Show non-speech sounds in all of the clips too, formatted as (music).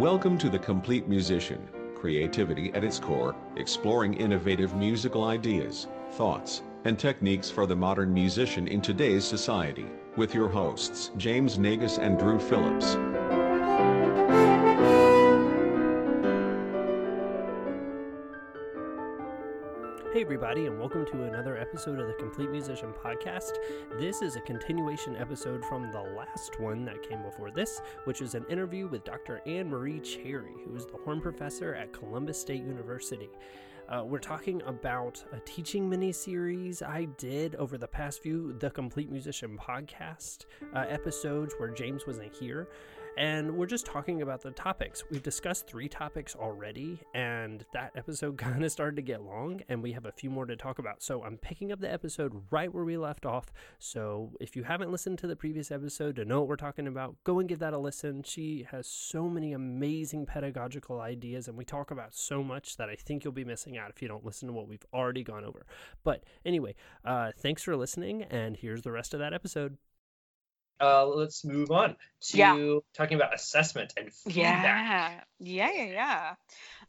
Welcome to The Complete Musician, creativity at its core, exploring innovative musical ideas, thoughts, and techniques for the modern musician in today's society, with your hosts, James Naigus and Drew Phillips. Hey, everybody, and welcome to another episode of the Complete Musician Podcast. This is a continuation episode from the last one that came before this, which is an interview with Dr. Anne Marie Cherry, who is the horn professor at Columbus State University. Uh, we're talking about a teaching mini series I did over the past few The Complete Musician podcast uh, episodes where James wasn't here and we're just talking about the topics. We've discussed three topics already, and that episode (laughs) kind of started to get long, and we have a few more to talk about. So I'm picking up the episode right where we left off. So if you haven't listened to the previous episode to know what we're talking about, go and give that a listen. She has so many amazing pedagogical ideas, and we talk about so much that I think you'll be missing out if you don't listen to what we've already gone over. But anyway, uh, thanks for listening, and here's the rest of that episode uh, let's move on to yeah. talking about assessment and feedback. Yeah, yeah, yeah, yeah.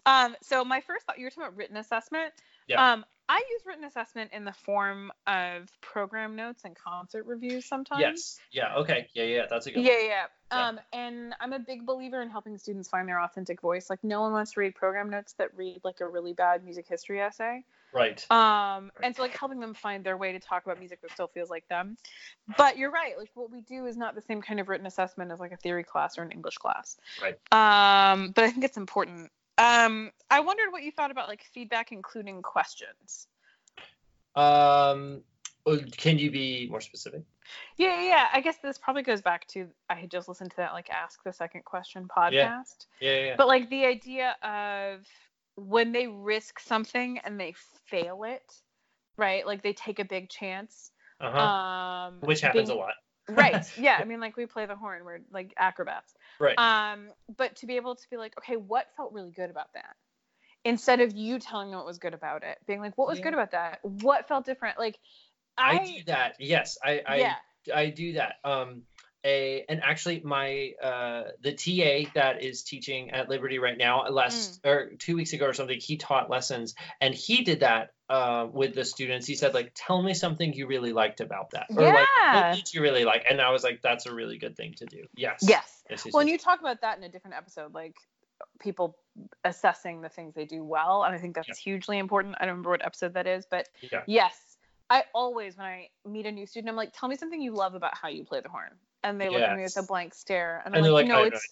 Um, so my first thought, you were talking about written assessment. Yeah. Um, I use written assessment in the form of program notes and concert reviews sometimes. Yes. Yeah. Okay. Yeah. Yeah. That's a good. Yeah. One. Yeah. Um, and I'm a big believer in helping students find their authentic voice. Like no one wants to read program notes that read like a really bad music history essay. Right. Um, and so like helping them find their way to talk about music that still feels like them. But you're right. Like what we do is not the same kind of written assessment as like a theory class or an English class. Right. Um, but I think it's important. Um, I wondered what you thought about like feedback, including questions. Um, oh, can you be more specific? Yeah, yeah. I guess this probably goes back to I had just listened to that like ask the second question podcast. Yeah. Yeah, yeah. But like the idea of when they risk something and they fail it, right? Like they take a big chance. Uh-huh. Um, Which happens being, a lot. Right. (laughs) Yeah. I mean, like we play the horn, we're like acrobats. Right. Um, but to be able to be like, okay, what felt really good about that? Instead of you telling me what was good about it, being like, what was yeah. good about that? What felt different? Like, I, I do that. Yes, I, I, yeah. I do that. Um, a and actually my uh the TA that is teaching at Liberty right now last mm. or two weeks ago or something he taught lessons and he did that uh with the students he said like tell me something you really liked about that or yeah. like what did you really like and I was like that's a really good thing to do yes yes, yes, yes well yes. and you talk about that in a different episode like people assessing the things they do well and I think that's yeah. hugely important I don't remember what episode that is but yeah. yes I always, when I meet a new student, I'm like, tell me something you love about how you play the horn and they look at me with a blank stare and I'm like, like, no, it's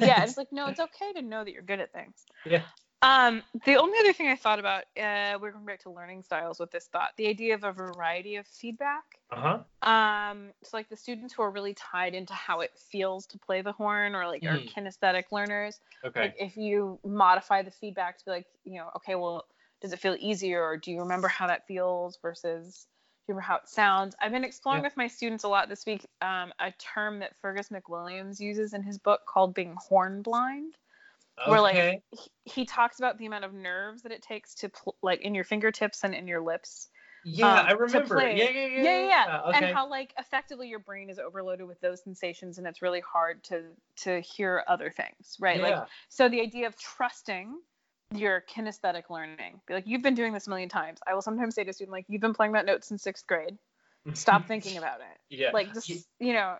yeah, it's (laughs) like no, it's okay to know that you're good at things. Yeah. Um, the only other thing I thought about, uh, we're going back to learning styles with this thought, the idea of a variety of feedback. Uh huh. Um, it's like the students who are really tied into how it feels to play the horn, or like mm. are kinesthetic learners. Okay. Like if you modify the feedback to be like, you know, okay, well, does it feel easier, or do you remember how that feels versus remember how it sounds. I've been exploring yeah. with my students a lot this week um, a term that Fergus McWilliams uses in his book called being horn blind. Okay. Where like he, he, talks about the amount of nerves that it takes to pl- like in your fingertips and in your lips. Yeah, um, I remember. Yeah, yeah, yeah, yeah, yeah. Okay. And how like effectively your brain is overloaded with those sensations, and it's really hard to to hear other things, right? Yeah. Like so, the idea of trusting your kinesthetic learning. Be like, you've been doing this a million times. I will sometimes say to a student, like, you've been playing that note since sixth grade. Stop (laughs) thinking about it. Yeah. Like, just, you know,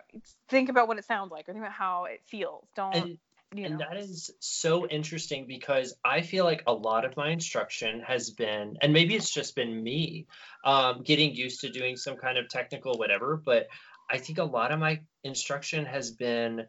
think about what it sounds like or think about how it feels. Don't. And, you know. and that is so interesting because I feel like a lot of my instruction has been, and maybe it's just been me um, getting used to doing some kind of technical whatever, but I think a lot of my instruction has been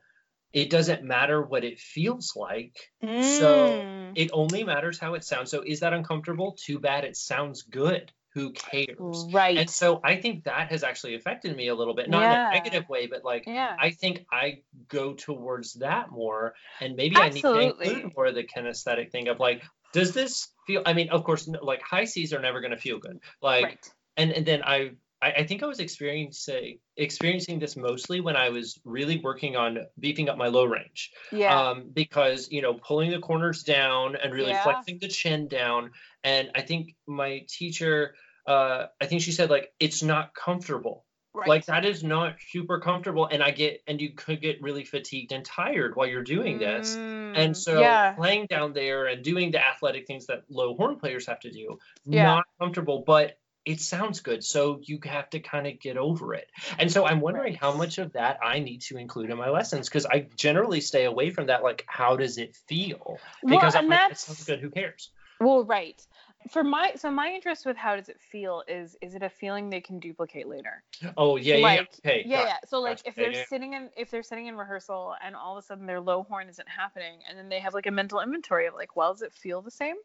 it doesn't matter what it feels like. Mm. So it only matters how it sounds. So is that uncomfortable? Too bad it sounds good. Who cares? Right. And so I think that has actually affected me a little bit, not yeah. in a negative way, but like yeah. I think I go towards that more. And maybe Absolutely. I need to include more of the kinesthetic thing of like, does this feel I mean, of course, like high C's are never gonna feel good. Like right. and, and then I I, I think I was experiencing experiencing this mostly when I was really working on beefing up my low range. Yeah. Um, because you know, pulling the corners down and really yeah. flexing the chin down. And I think my teacher, uh, I think she said like it's not comfortable Right. Like that is not super comfortable, and I get and you could get really fatigued and tired while you're doing this. Mm, And so yeah, playing down there and doing the athletic things that low horn players have to do, Yeah. not comfortable, but it sounds good. So you have to kind of get over it. And so I'm wondering Right. how much of that I need to include in my lessons because I generally stay away from that. Like, how does it feel? Because well, I'm like, it sounds good. Who cares? well, right. For my so my interest with how does it feel is is it a feeling they can duplicate later? Oh yeah, yeah, Like, yeah. Okay, Yeah, yeah. So like Gotcha. if they're yeah. sitting in if they're sitting in rehearsal and all of a sudden their low horn isn't happening and then they have like a mental inventory of like, well, does it feel the same?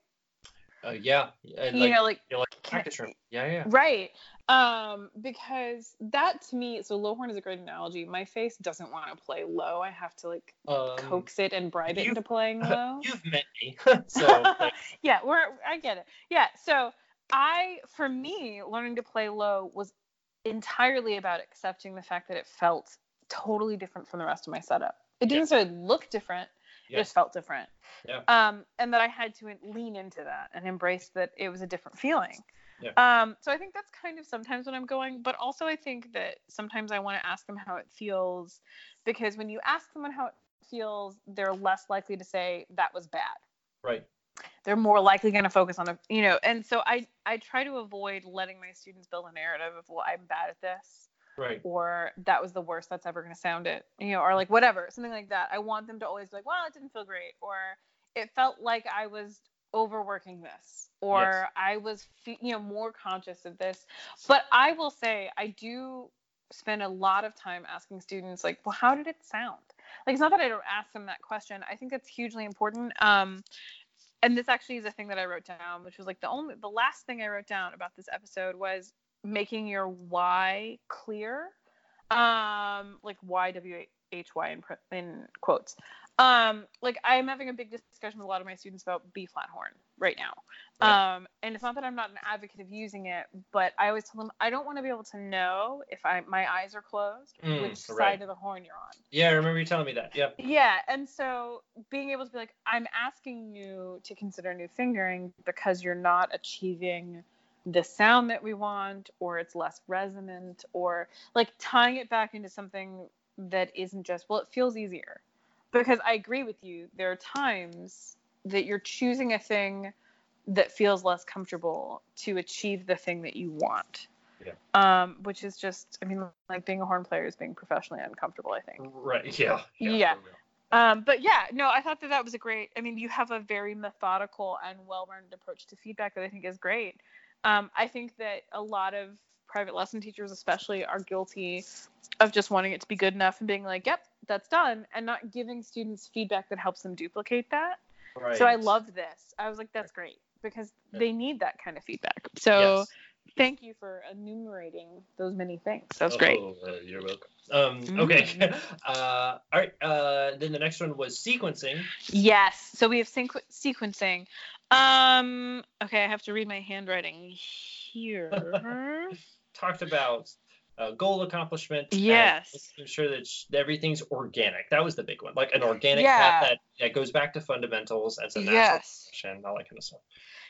Uh, yeah, and you like, know, like you're like practice room. Yeah, yeah. Right. Um, because that to me, so low horn is a great analogy. My face doesn't want to play low. I have to like Um, coax it and bribe it into playing (laughs) low. You've met me, (laughs) (laughs) so like, yeah, we're I get it. Yeah. So I for me, learning to play low was entirely about accepting the fact that it felt totally different from the rest of my setup. It didn't Yeah. necessarily look different. It Yeah. just felt different. Yeah. Um, and that I had to lean into that and embrace that it was a different feeling. Yeah. Um, so I think that's kind of sometimes when I'm going, but also I think that sometimes I want to ask them how it feels because when you ask someone how it feels, they're less likely to say that was bad right. they're more likely going to focus on the you know and so i i try to avoid letting my students build a narrative of well i'm bad at this Right. or that was the worst that's ever going to sound it you know or like whatever something like that i want them to always be like well it didn't feel great or it felt like i was overworking this or Yes. i was you know more conscious of this but i will say i do spend a lot of time asking students like well how did it sound like it's not that i don't ask them that question i think that's hugely important um and this actually is a thing that I wrote down, which was like the only the last thing I wrote down about this episode was making your why clear. Um, like Y W H Y in, in quotes. Um, like I'm having a big discussion with a lot of my students about B flat horn right now. Um, and it's not that I'm not an advocate of using it, but I always tell them I don't want to be able to know if I my eyes are closed, Mm, which right. side of the horn you're on. Yeah, I remember you telling me that. Yep. Yeah, and so being able to be like, I'm asking you to consider new fingering because you're not achieving the sound that we want, or it's less resonant, or like tying it back into something that isn't just, well, it feels easier. Because I agree with you, there are times that you're choosing a thing that feels less comfortable to achieve the thing that you want. Yeah. Um, which is just, I mean, like being a horn player is being professionally uncomfortable, I think. Right. Yeah. Yeah. real. Um, but yeah, no, I thought that that was a great. I mean, you have a very methodical and well-rounded approach to feedback that I think is great. Um, I think that a lot of private lesson teachers, especially, are guilty of just wanting it to be good enough and being like, "Yep, that's done," and not giving students feedback that helps them duplicate that. Right. So I loved this. I was like, "That's great," because Yeah. they need that kind of feedback. So Yes. thank you for enumerating those many things. That was great. Oh, uh, you're welcome. Um, okay. Mm. (laughs) Uh, all right. Uh, then the next one was sequencing. Yes. So we have sequ- sequencing. Um. Okay, I have to read my handwriting here. (laughs) Talked about uh, goal accomplishment. and Yes. making sure that everything's organic. That was the big one. Like an organic Yeah. path that, that goes back to fundamentals as a natural Yes. progression, all that kind of stuff.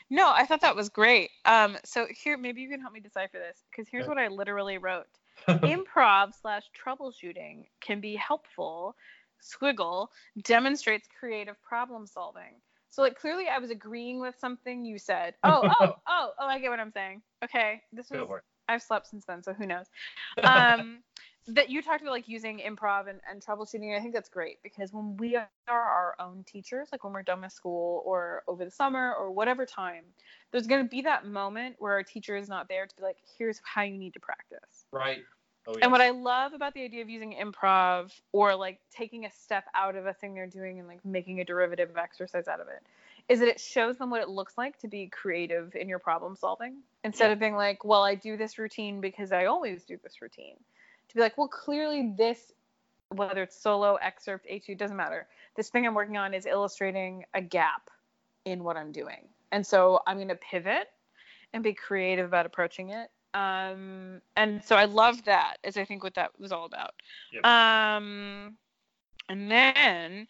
no, I thought that was great. Um. So here, maybe you can help me decipher this because here's Okay. what I literally wrote: (laughs) improv slash troubleshooting can be helpful. Squiggle demonstrates creative problem solving. So like clearly, I was agreeing with something you said. (laughs) Oh, oh, oh, oh! I get what I'm saying. Okay, this was. I've slept since then, so who knows? (laughs) Um, that you talked about like using improv and, and troubleshooting. I think that's great because when we are our own teachers, like when we're done with school or over the summer or whatever time, there's going to be that moment where our teacher is not there to be like, here's how you need to practice. Right. Oh, And what I love about the idea of using improv or like taking a step out of a thing they're doing and like making a derivative exercise out of it is that it shows them what it looks like to be creative in your problem solving instead Yeah. of being like, well, I do this routine because I always do this routine. To be like, well, clearly this, whether it's solo, excerpt, H2, doesn't matter. This thing I'm working on is illustrating a gap in what I'm doing. And so I'm going to pivot and be creative about approaching it. Um, and so I love that, is I think what that was all about. Yep. Um, and then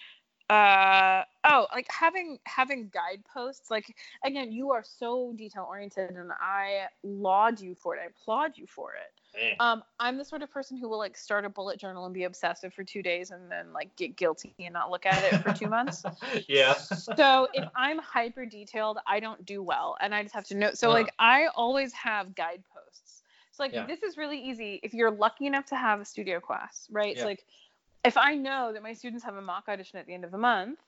uh, oh like having having guideposts like again you are so detail oriented and i laud you for it i applaud you for it um i'm the sort of person who will like start a bullet journal and be obsessive for two days and then like get guilty and not look at it for two months (laughs) yeah. so if i'm hyper detailed i don't do well and i just have to know so like i always have guideposts so like Yeah. this is really easy if you're lucky enough to have a studio class right Yeah. so like if i know that my students have a mock audition at the end of the month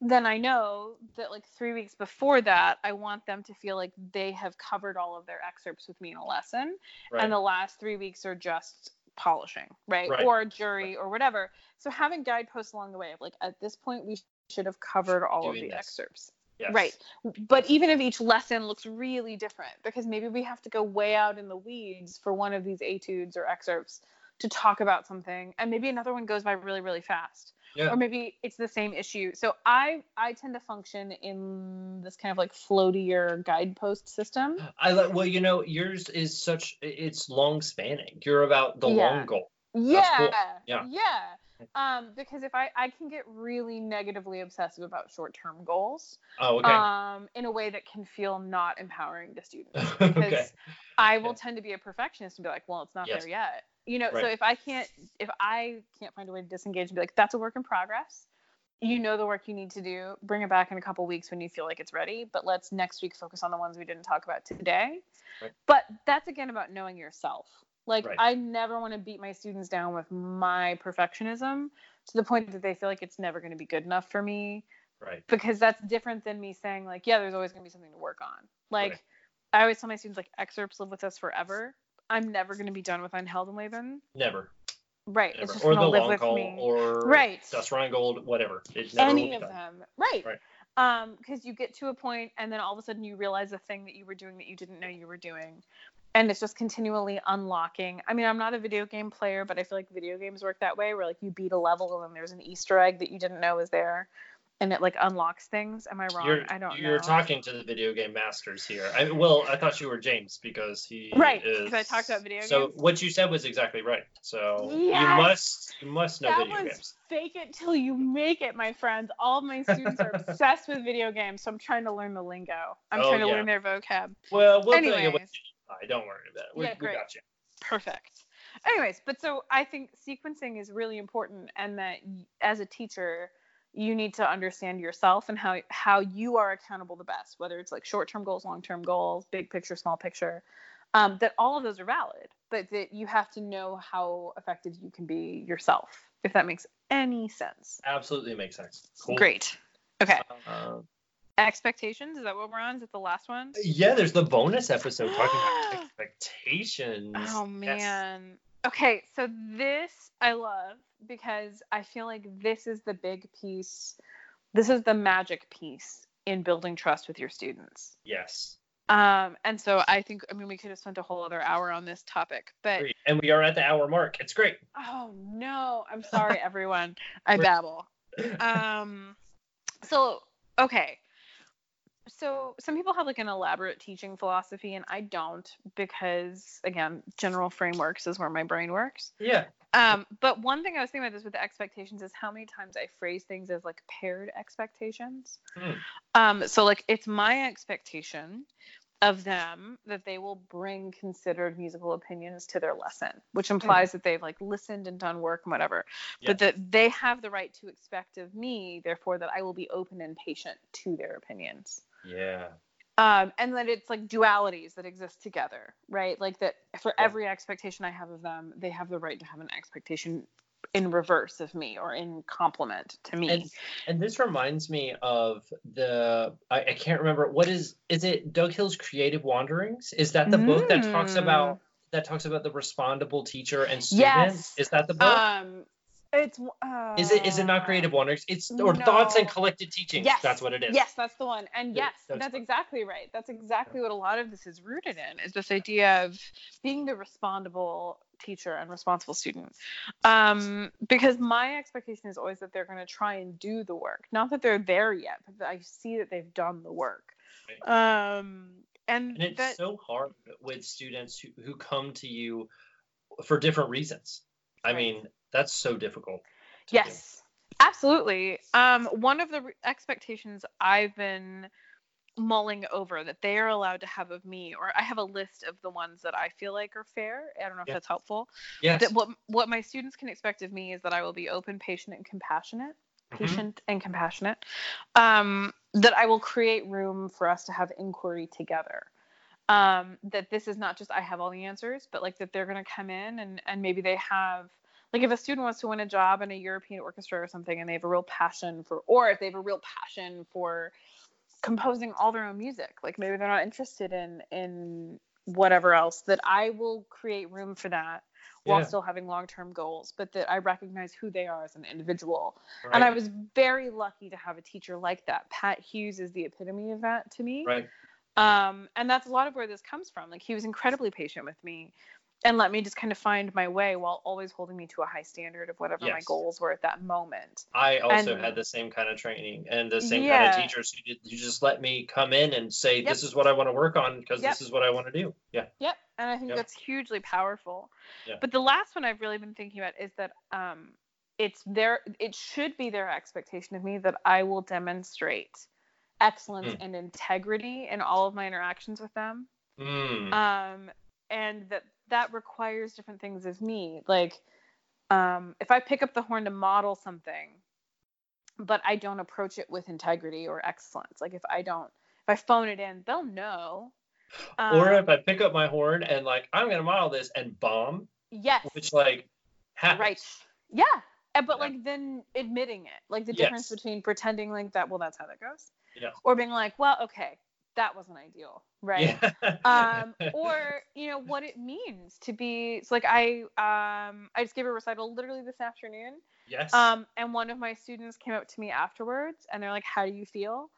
then i know that like three weeks before that i want them to feel like they have covered all of their excerpts with me in a lesson Right. and the last three weeks are just polishing, right? Right. Or jury or whatever. So having guideposts along the way of like at this point we should have covered all of the this. excerpts. Yes. Right. But even if each lesson looks really different, because maybe we have to go way out in the weeds for one of these etudes or excerpts to talk about something, and maybe another one goes by really, really fast. Yeah. Or maybe it's the same issue. So I I tend to function in this kind of like floatier guidepost system. I like. Well, you know, yours is such. It's long spanning. You're about the Yeah. long goal. Yeah, cool. Yeah. yeah. Um, because if I I can get really negatively obsessive about short term goals, Oh, okay. um, in a way that can feel not empowering to students. (laughs) okay. Because I will Yeah. tend to be a perfectionist and be like, well, it's not Yes. there yet. You know, so if I can't if I can't find a way to disengage and be like, that's a work in progress. You know the work you need to do. Bring it back in a couple weeks when you feel like it's ready. But let's next week focus on the ones we didn't talk about today. Right. But that's again about knowing yourself. Like Right. I never want to beat my students down with my perfectionism to the point that they feel like it's never going to be good enough for me Right. because that's different than me saying like yeah there's always going to be something to work on like Right. i always tell my students like excerpts live with us forever i'm never going to be done with Ein Heldenleben Never. right Never. it's just Or the live long with call, me or right Das Rheingold, whatever. It never will any of done. them right Right. um because you get to a point and then all of a sudden you realize a thing that you were doing that you didn't know you were doing and it's just continually unlocking i mean i'm not a video game player but i feel like video games work that way where like you beat a level and then there's an easter egg that you didn't know was there and it like unlocks things am i wrong You're, i don't you're know talking to the video game masters here. I, well, I thought you were James because he Right, is. 'cause I talked about video So games. what you said was exactly right. So you Yes! must you must know that video was games. fake it till you make it, my friends. All of my students are (laughs) obsessed with video games, so I'm trying to learn the lingo. I'm Oh, trying to yeah. learn their vocab. Well, we'll tell you what Need. Don't worry about it. We, Yeah, we great. got you. Perfect. Anyways, but so I think sequencing is really important, and that as a teacher, you need to understand yourself and how how you are accountable the best, whether it's like short term goals, long term goals, big picture, small picture. Um, that all of those are valid, but that you have to know how effective you can be yourself, if that makes any sense. Absolutely makes sense. Cool. Great. Okay. Uh, Expectations? Is that what we're on? Is it the last one? yeah, there's the bonus episode talking about (gasps) expectations. Oh Yes. man. Okay, so this I love because I feel like this is the big piece. This is the magic piece in building trust with your students. Yes. Um, and so I think I mean we could have spent a whole other hour on this topic, but And we are at the hour mark. It's great. oh no, I'm sorry (laughs) everyone. I babble. (laughs) um so okay so some people have like an elaborate teaching philosophy and i don't because again general frameworks is where my brain works. Yeah. um but one thing i was thinking about this with the expectations is how many times i phrase things as like paired expectations. Hmm. um so like it's my expectation of them that they will bring considered musical opinions to their lesson which implies that they've like listened and done work and whatever but that they have the right to expect of me therefore that i will be open and patient to their opinions Yeah. um, and that it's like dualities that exist together right like that for Yeah. every expectation i have of them they have the right to have an expectation in reverse of me or in complement to me And and this reminds me of the I, I can't remember what is is it Doug Hill's Creative Wanderings? Is that the book that talks Mm. about that talks about the respondable teacher and student? Yes. Is that the book? um it's uh, is it is it not Creative Wanderings? It's or Thoughts and no. Collected Teachings. Yes, That's what it is. Yes, that's the one. And yes, that's that's exactly right. That's exactly what a lot of this is rooted in is this idea of being the respondable teacher and responsible student. Um, because my expectation is always that they're going to try and do the work, not that they're there yet, but that I see that they've done the work. Um, and, And it's that so hard with students who, who come to you for different reasons. I mean, that's so difficult. to do. yes. Absolutely. Um, one of the re- expectations I've been mulling over that they are allowed to have of me, or I have a list of the ones that I feel like are fair. I don't know if Yeah. that's helpful. Yes. That what what my students can expect of me is that I will be open, patient, and compassionate. Mhm. Patient and compassionate. Um, that I will create room for us to have inquiry together. Um, that this is not just I have all the answers, but like that they're gonna come in and and maybe they have like if a student wants to win a job in a European orchestra or something and they have a real passion for or if they have a real passion for composing all their own music like maybe they're not interested in in whatever else that I will create room for that while Yeah. still having long-term goals but that I recognize who they are as an individual and I was very lucky to have a teacher like that Pat Hughes is the epitome of that to me Right. um, and that's a lot of where this comes from. Like he was incredibly patient with me and let me just kind of find my way while always holding me to a high standard of whatever my goals were at that moment. I also And- had the same kind of training and the same kind of teachers who did who just let me come in and say Yep. this is what I want to work on because Yep. this is what I want to do. Yeah. Yep. And I think Yep. that's hugely powerful. Yeah. But the last one I've really been thinking about is that um, it's their it should be their expectation of me that I will demonstrate excellence Mm. and integrity in all of my interactions with them. Mm. um and that that requires different things of me like um if i pick up the horn to model something but i don't approach it with integrity or excellence like if i don't if i phone it in they'll know or Um, if I pick up my horn and like I'm gonna model this and bomb, yes which like happens. right yeah but Yeah. like then admitting it like the Yes. difference between pretending like that well that's how that goes Yeah. or being like well okay that wasn't ideal right Yeah. (laughs) um, or you know what it means to be it's like I um I just gave a recital literally this afternoon. yes. Um, and one of my students came up to me afterwards and they're like, "How do you feel?"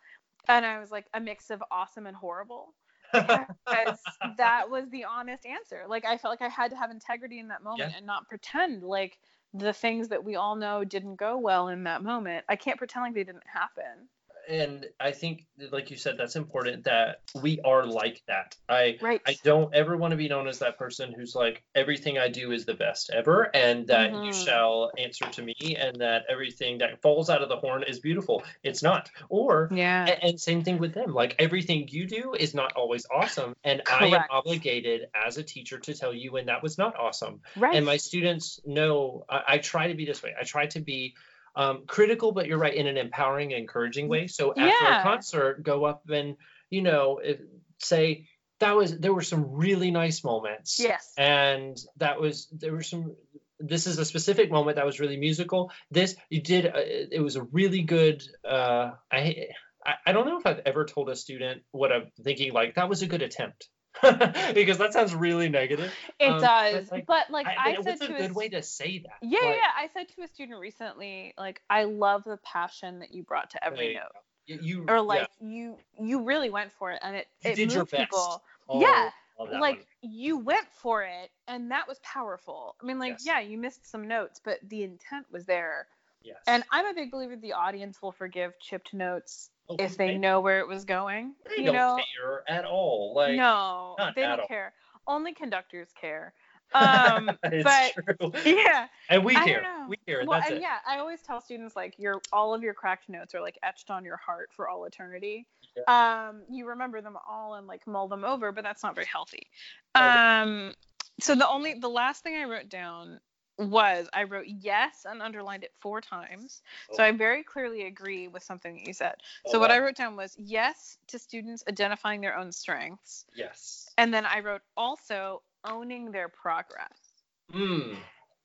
And I was like, "A mix of awesome and horrible." Because (laughs) that was the honest answer. Like I felt like I had to have integrity in that moment Yeah. and not pretend like the things that we all know didn't go well in that moment. I can't pretend like they didn't happen. And I think, like you said, that's important that we are like that. I Right. I don't ever want to be known as that person who's like everything I do is the best ever, and that you Mhm. shall answer to me, and that everything that falls out of the horn is beautiful. It's not. Or yeah. a- and same thing with them. Like everything you do is not always awesome, and I am obligated as a teacher to tell you when that was not awesome. right. And my students know I, I try to be this way. I try to be um, critical, but you're right, in an empowering, encouraging way. So after Yeah. a concert, go up and you know if, say that was there were some really nice moments. yes. And that was there were some. This is a specific moment that was really musical. This you did. Uh, it was a really good. Uh, I. I I don't know if I've ever told a student what I'm thinking. Like that was a good attempt, (laughs) because that sounds really negative. It Um, but, does. like, but like I, I, said what's a to good a way to say that? Yeah, Like, yeah. I said to a student recently, like, I love the passion that you brought to every note, You, you or yeah, like you you really went for it, and it You it did moved your best. people. oh, yeah, like one. you went for it, and that was powerful. I mean, like, Yes. yeah, you missed some notes, but the intent was there. yes. And I'm a big believer the audience will forgive chipped notes Oh, if they know where it was going. they you don't know, care at all. Like no, they don't all. care. Only conductors care. (laughs) Um, but true. yeah. And we I care. We care. well, that's and it. yeah, I always tell students like your all of your cracked notes are like etched on your heart for all eternity. Um, you remember them all and like mull them over, but that's not very healthy. Um, so the only the last thing I wrote down was I wrote yes and underlined it four times. So Oh. I very clearly agree with something that you said. Oh, so what. I wrote down was yes to students identifying their own strengths, Yes. and then I wrote also owning their progress. Mm.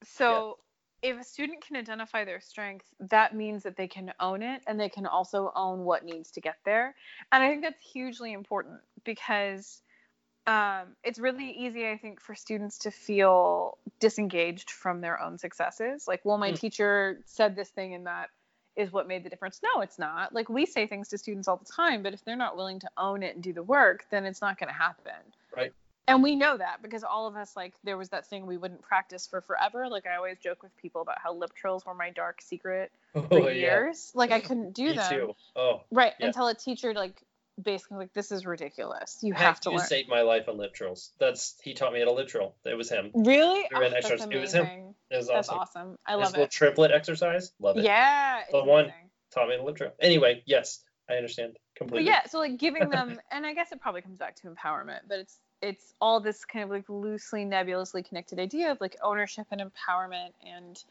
So if a student can identify their strengths, that means that they can own it and they can also own what needs to get there. And I think that's hugely important because um, it's really easy, I think, for students to feel disengaged from their own successes. Like, well, my Mm. teacher said this thing and that is what made the difference. No, it's not. Like, we say things to students all the time, but if they're not willing to own it and do the work, then it's not going to happen Right. and we know that because all of us like there was that thing we wouldn't practice for forever like i always joke with people about how lip trills were my dark secret (laughs) for Oh, yeah. years like i couldn't do Me them too. Oh, right Yeah. until a teacher like basically like this is ridiculous. You have to you learn. saved my life on lip trills. That's he taught me at a lip trill. It was him. Really? We Oh, that's extras. It was him. amazing. It was That's awesome. awesome. I love His love little triplet exercise. Love it. Yeah. The one- amazing. Taught me the lip trill. Anyway, yes, I understand But completely. yeah, so like giving them, (laughs) and I guess it probably comes back to empowerment, but it's it's all this kind of like loosely nebulously connected idea of like ownership and empowerment and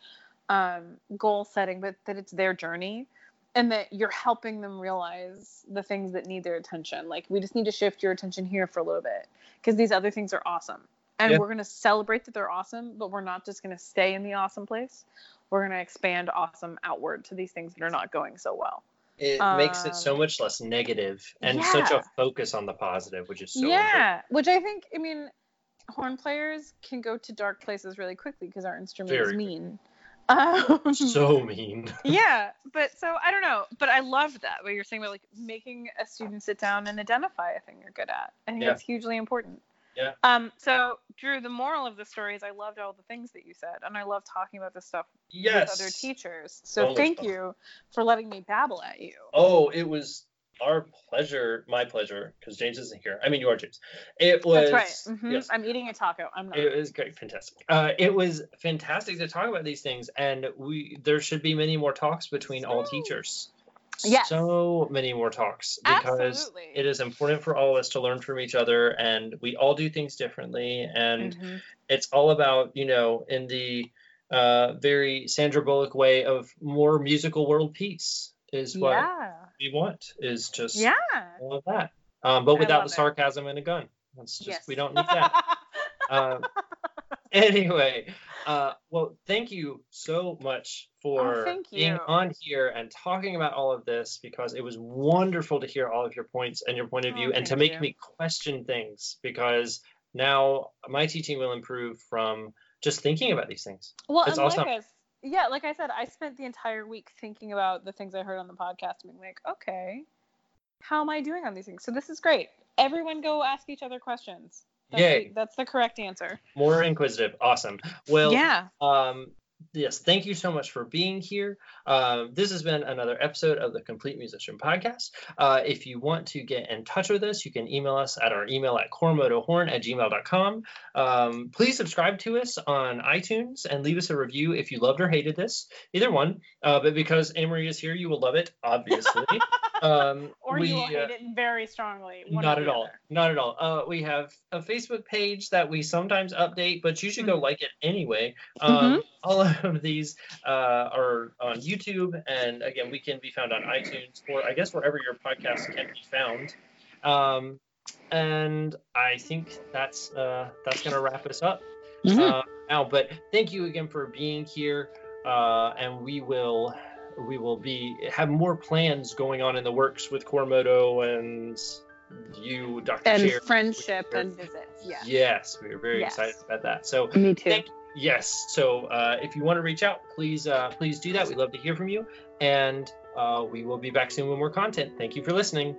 um, goal setting, but that it's their journey and that you're helping them realize the things that need their attention. Like we just need to shift your attention here for a little bit because these other things are awesome. And Yeah. we're going to celebrate that they're awesome, but we're not just going to stay in the awesome place. We're going to expand awesome outward to these things that are not going so well. It makes it so Um, much less negative and such a focus on the positive, which is so yeah, important. which I think, I mean, horn players can go to dark places really quickly because our instrument Very is mean. Um, So mean. (laughs) yeah, but so I don't know, but I love that what you're saying about like making a student sit down and identify a thing you're good at. I think Yeah. that's hugely important. Yeah. Um. So Drew, the moral of the story is I loved all the things that you said, and I love talking about this stuff Yes. with other teachers. So thank you for letting me babble at you. Oh, it was our pleasure, my pleasure, because James isn't here. I mean, you are James. It was. That's right. Mhm. Yes. I'm eating a taco. I'm not. It was great, fantastic. Uh, it was fantastic to talk about these things, and we there should be many more talks between all teachers. Yes. So many more talks because Absolutely. it is important for all of us to learn from each other, and we all do things differently, and Mhm. it's all about you know in the uh, very Sandra Bullock way of more musical world peace is what Yeah. we want is just Yeah. all of that, um, but without the it. sarcasm and a gun. That's just yes. we don't need that. um, (laughs) anyway, uh, well, thank you so much for Oh, thank being on here and talking about all of this because it was wonderful to hear all of your points and your point of Oh, view and to make you. me question things because now my teaching will improve from just thinking about these things. Well, It's and awesome. like I, s- yeah, like I said, I spent the entire week thinking about the things I heard on the podcast and being like, okay, how am I doing on these things? So this is great. Everyone go ask each other questions. That's Yay. The, that's the correct answer. More inquisitive, awesome. Well, yeah. um yes thank you so much for being here. Um, this has been another episode of the complete musician podcast. Uh, if you want to get in touch with us you can email us at our email at cormotohorn at gmail.com um, please subscribe to us on itunes and leave us a review if you loved or hated this either one. Uh, but because Anne Marie is here you will love it obviously (laughs) um, (laughs) Or we, you will uh, hate it very strongly. not at all. other. Not at all. Uh, we have a Facebook page that we sometimes update, but you should go Mhm. like it anyway. Um, Mhm. All (laughs) of these uh, are on YouTube, and again, we can be found on iTunes or I guess wherever your podcast can be found. Um, and I think that's uh, that's gonna wrap us up Mhm. uh, now. But thank you again for being here, uh, and we will we will be have more plans going on in the works with Cormoto and you, Dr. Anne Cherry. friendship and visits. Yeah. Yes, we are very Yes. excited about that. So Me too. thank yes. So uh, if you want to reach out, please uh, please do that. We'd love to hear from you, and uh, we will be back soon with more content. Thank you for listening.